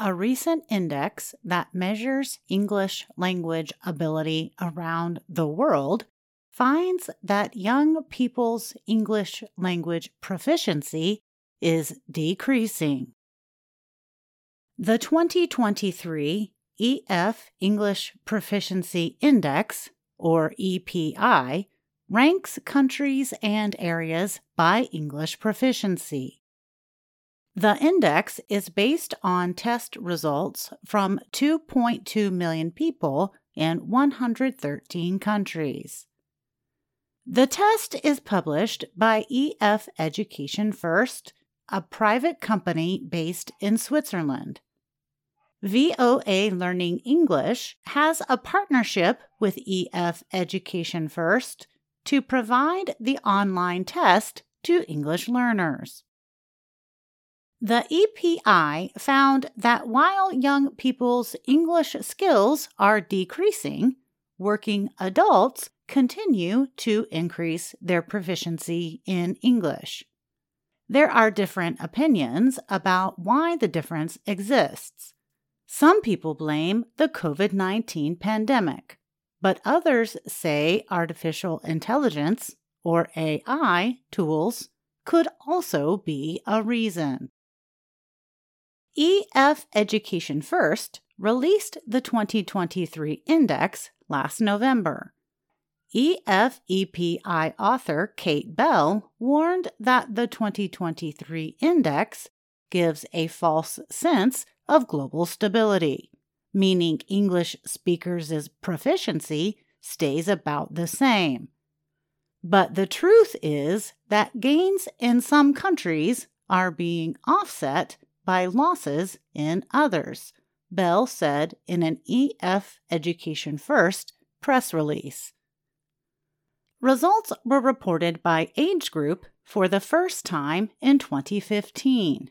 A recent index that measures English language ability around the world finds that young people's English language proficiency is decreasing. The 2023 EF English Proficiency Index, or EPI, ranks countries and areas by English proficiency. The index is based on test results from 2.2 million people in 113 countries. The test is published by EF Education First, a private company based in Switzerland. VOA Learning English has a partnership with EF Education First to provide the online test to English learners. The EPI found that while young people's English skills are decreasing, working adults continue to increase their proficiency in English. There are different opinions about why the difference exists. Some people blame the COVID 19 pandemic, but others say artificial intelligence, or AI, tools could also be a reason. EF Education First released the 2023 index last November. EFEPI author Kate Bell warned that the 2023 index gives a false sense of global stability, meaning English speakers' proficiency stays about the same. But the truth is that gains in some countries are being offset by losses in others, Bell said in an EF Education First press release. Results were reported by age group for the first time in 2015.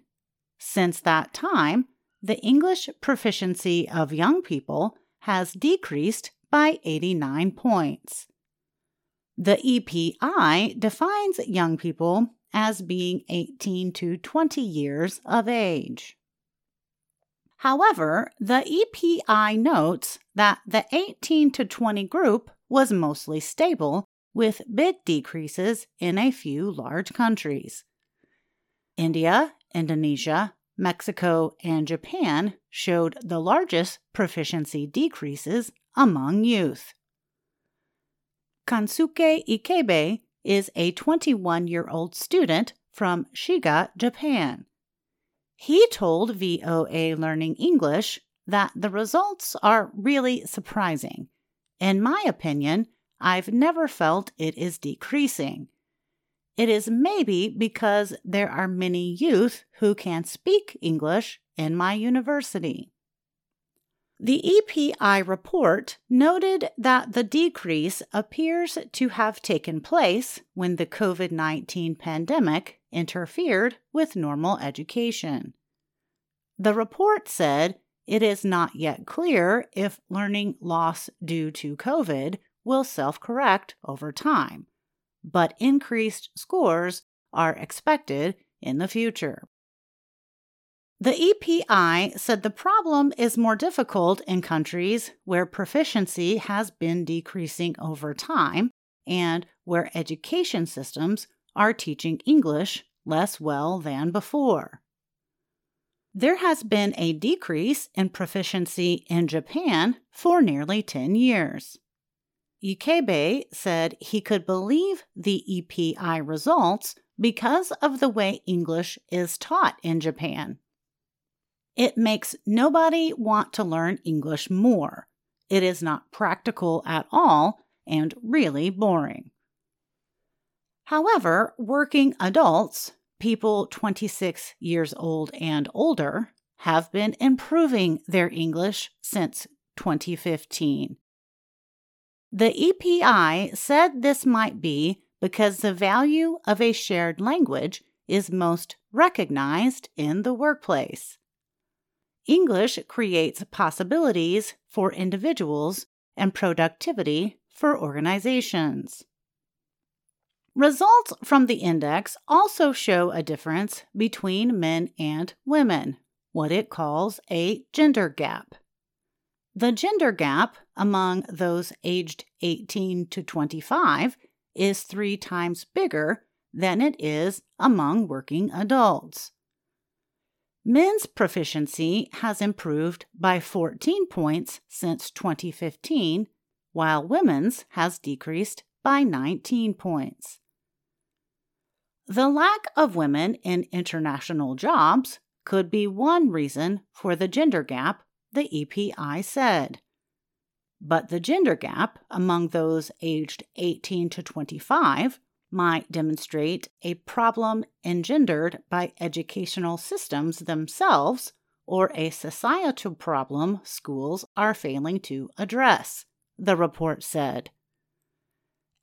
Since that time, the English proficiency of young people has decreased by 89 points. The EPI defines young people as being 18 to 20 years of age. However, the EPI notes that the 18 to 20 group was mostly stable with big decreases in a few large countries. India, Indonesia, Mexico, and Japan showed the largest proficiency decreases among youth. Kansuke Ikebe is a 21 year old student from Shiga, Japan. He told VOA Learning English that the results are really surprising. In my opinion, I've never felt it is decreasing. It is maybe because there are many youth who can speak English in my university. The EPI report noted that the decrease appears to have taken place when the COVID 19 pandemic interfered with normal education. The report said it is not yet clear if learning loss due to COVID will self correct over time, but increased scores are expected in the future. The EPI said the problem is more difficult in countries where proficiency has been decreasing over time and where education systems are teaching English less well than before. There has been a decrease in proficiency in Japan for nearly 10 years. Ikebe said he could believe the EPI results because of the way English is taught in Japan. It makes nobody want to learn English more. It is not practical at all and really boring. However, working adults, people 26 years old and older, have been improving their English since 2015. The EPI said this might be because the value of a shared language is most recognized in the workplace. English creates possibilities for individuals and productivity for organizations. Results from the index also show a difference between men and women, what it calls a gender gap. The gender gap among those aged 18 to 25 is three times bigger than it is among working adults. Men's proficiency has improved by 14 points since 2015, while women's has decreased by 19 points. The lack of women in international jobs could be one reason for the gender gap the EPI said. But the gender gap among those aged 18 to 25 might demonstrate a problem engendered by educational systems themselves or a societal problem schools are failing to address, the report said.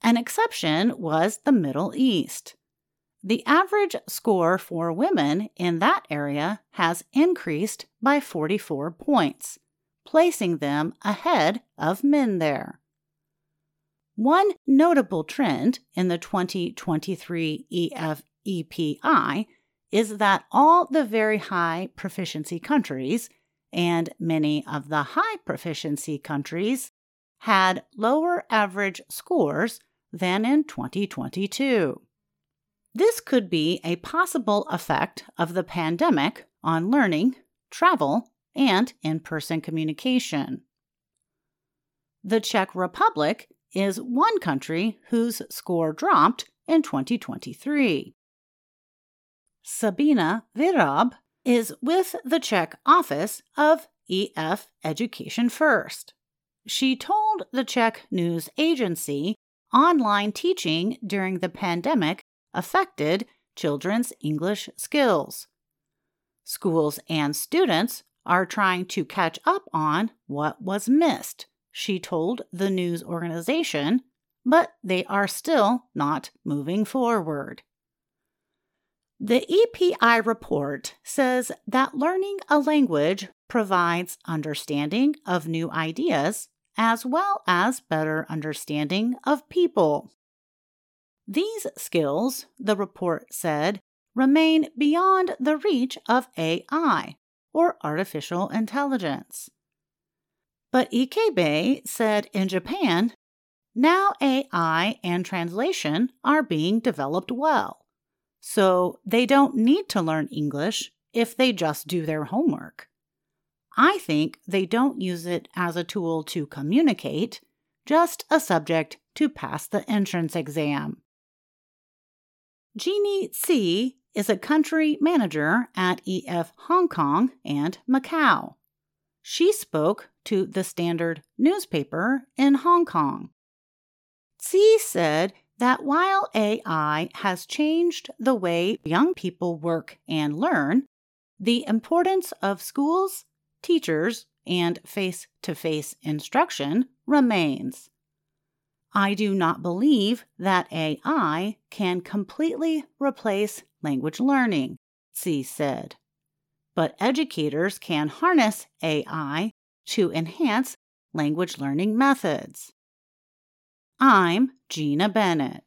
An exception was the Middle East. The average score for women in that area has increased by 44 points, placing them ahead of men there. One notable trend in the 2023 EFEPI is that all the very high proficiency countries and many of the high proficiency countries had lower average scores than in 2022. This could be a possible effect of the pandemic on learning, travel, and in person communication. The Czech Republic is one country whose score dropped in 2023. Sabina Virab is with the Czech office of EF Education First. She told the Czech news agency online teaching during the pandemic affected children's English skills. Schools and students are trying to catch up on what was missed, she told the news organization, but they are still not moving forward. The EPI report says that learning a language provides understanding of new ideas as well as better understanding of people. These skills, the report said, remain beyond the reach of AI, or artificial intelligence. But Ikebe said in Japan, now AI and translation are being developed well, so they don't need to learn English if they just do their homework. I think they don't use it as a tool to communicate, just a subject to pass the entrance exam. Jeannie C is a country manager at EF Hong Kong and Macau. She spoke to the Standard newspaper in Hong Kong. C said that while AI has changed the way young people work and learn, the importance of schools, teachers, and face to face instruction remains. I do not believe that AI can completely replace language learning, C said. But educators can harness AI to enhance language learning methods. I'm Gina Bennett.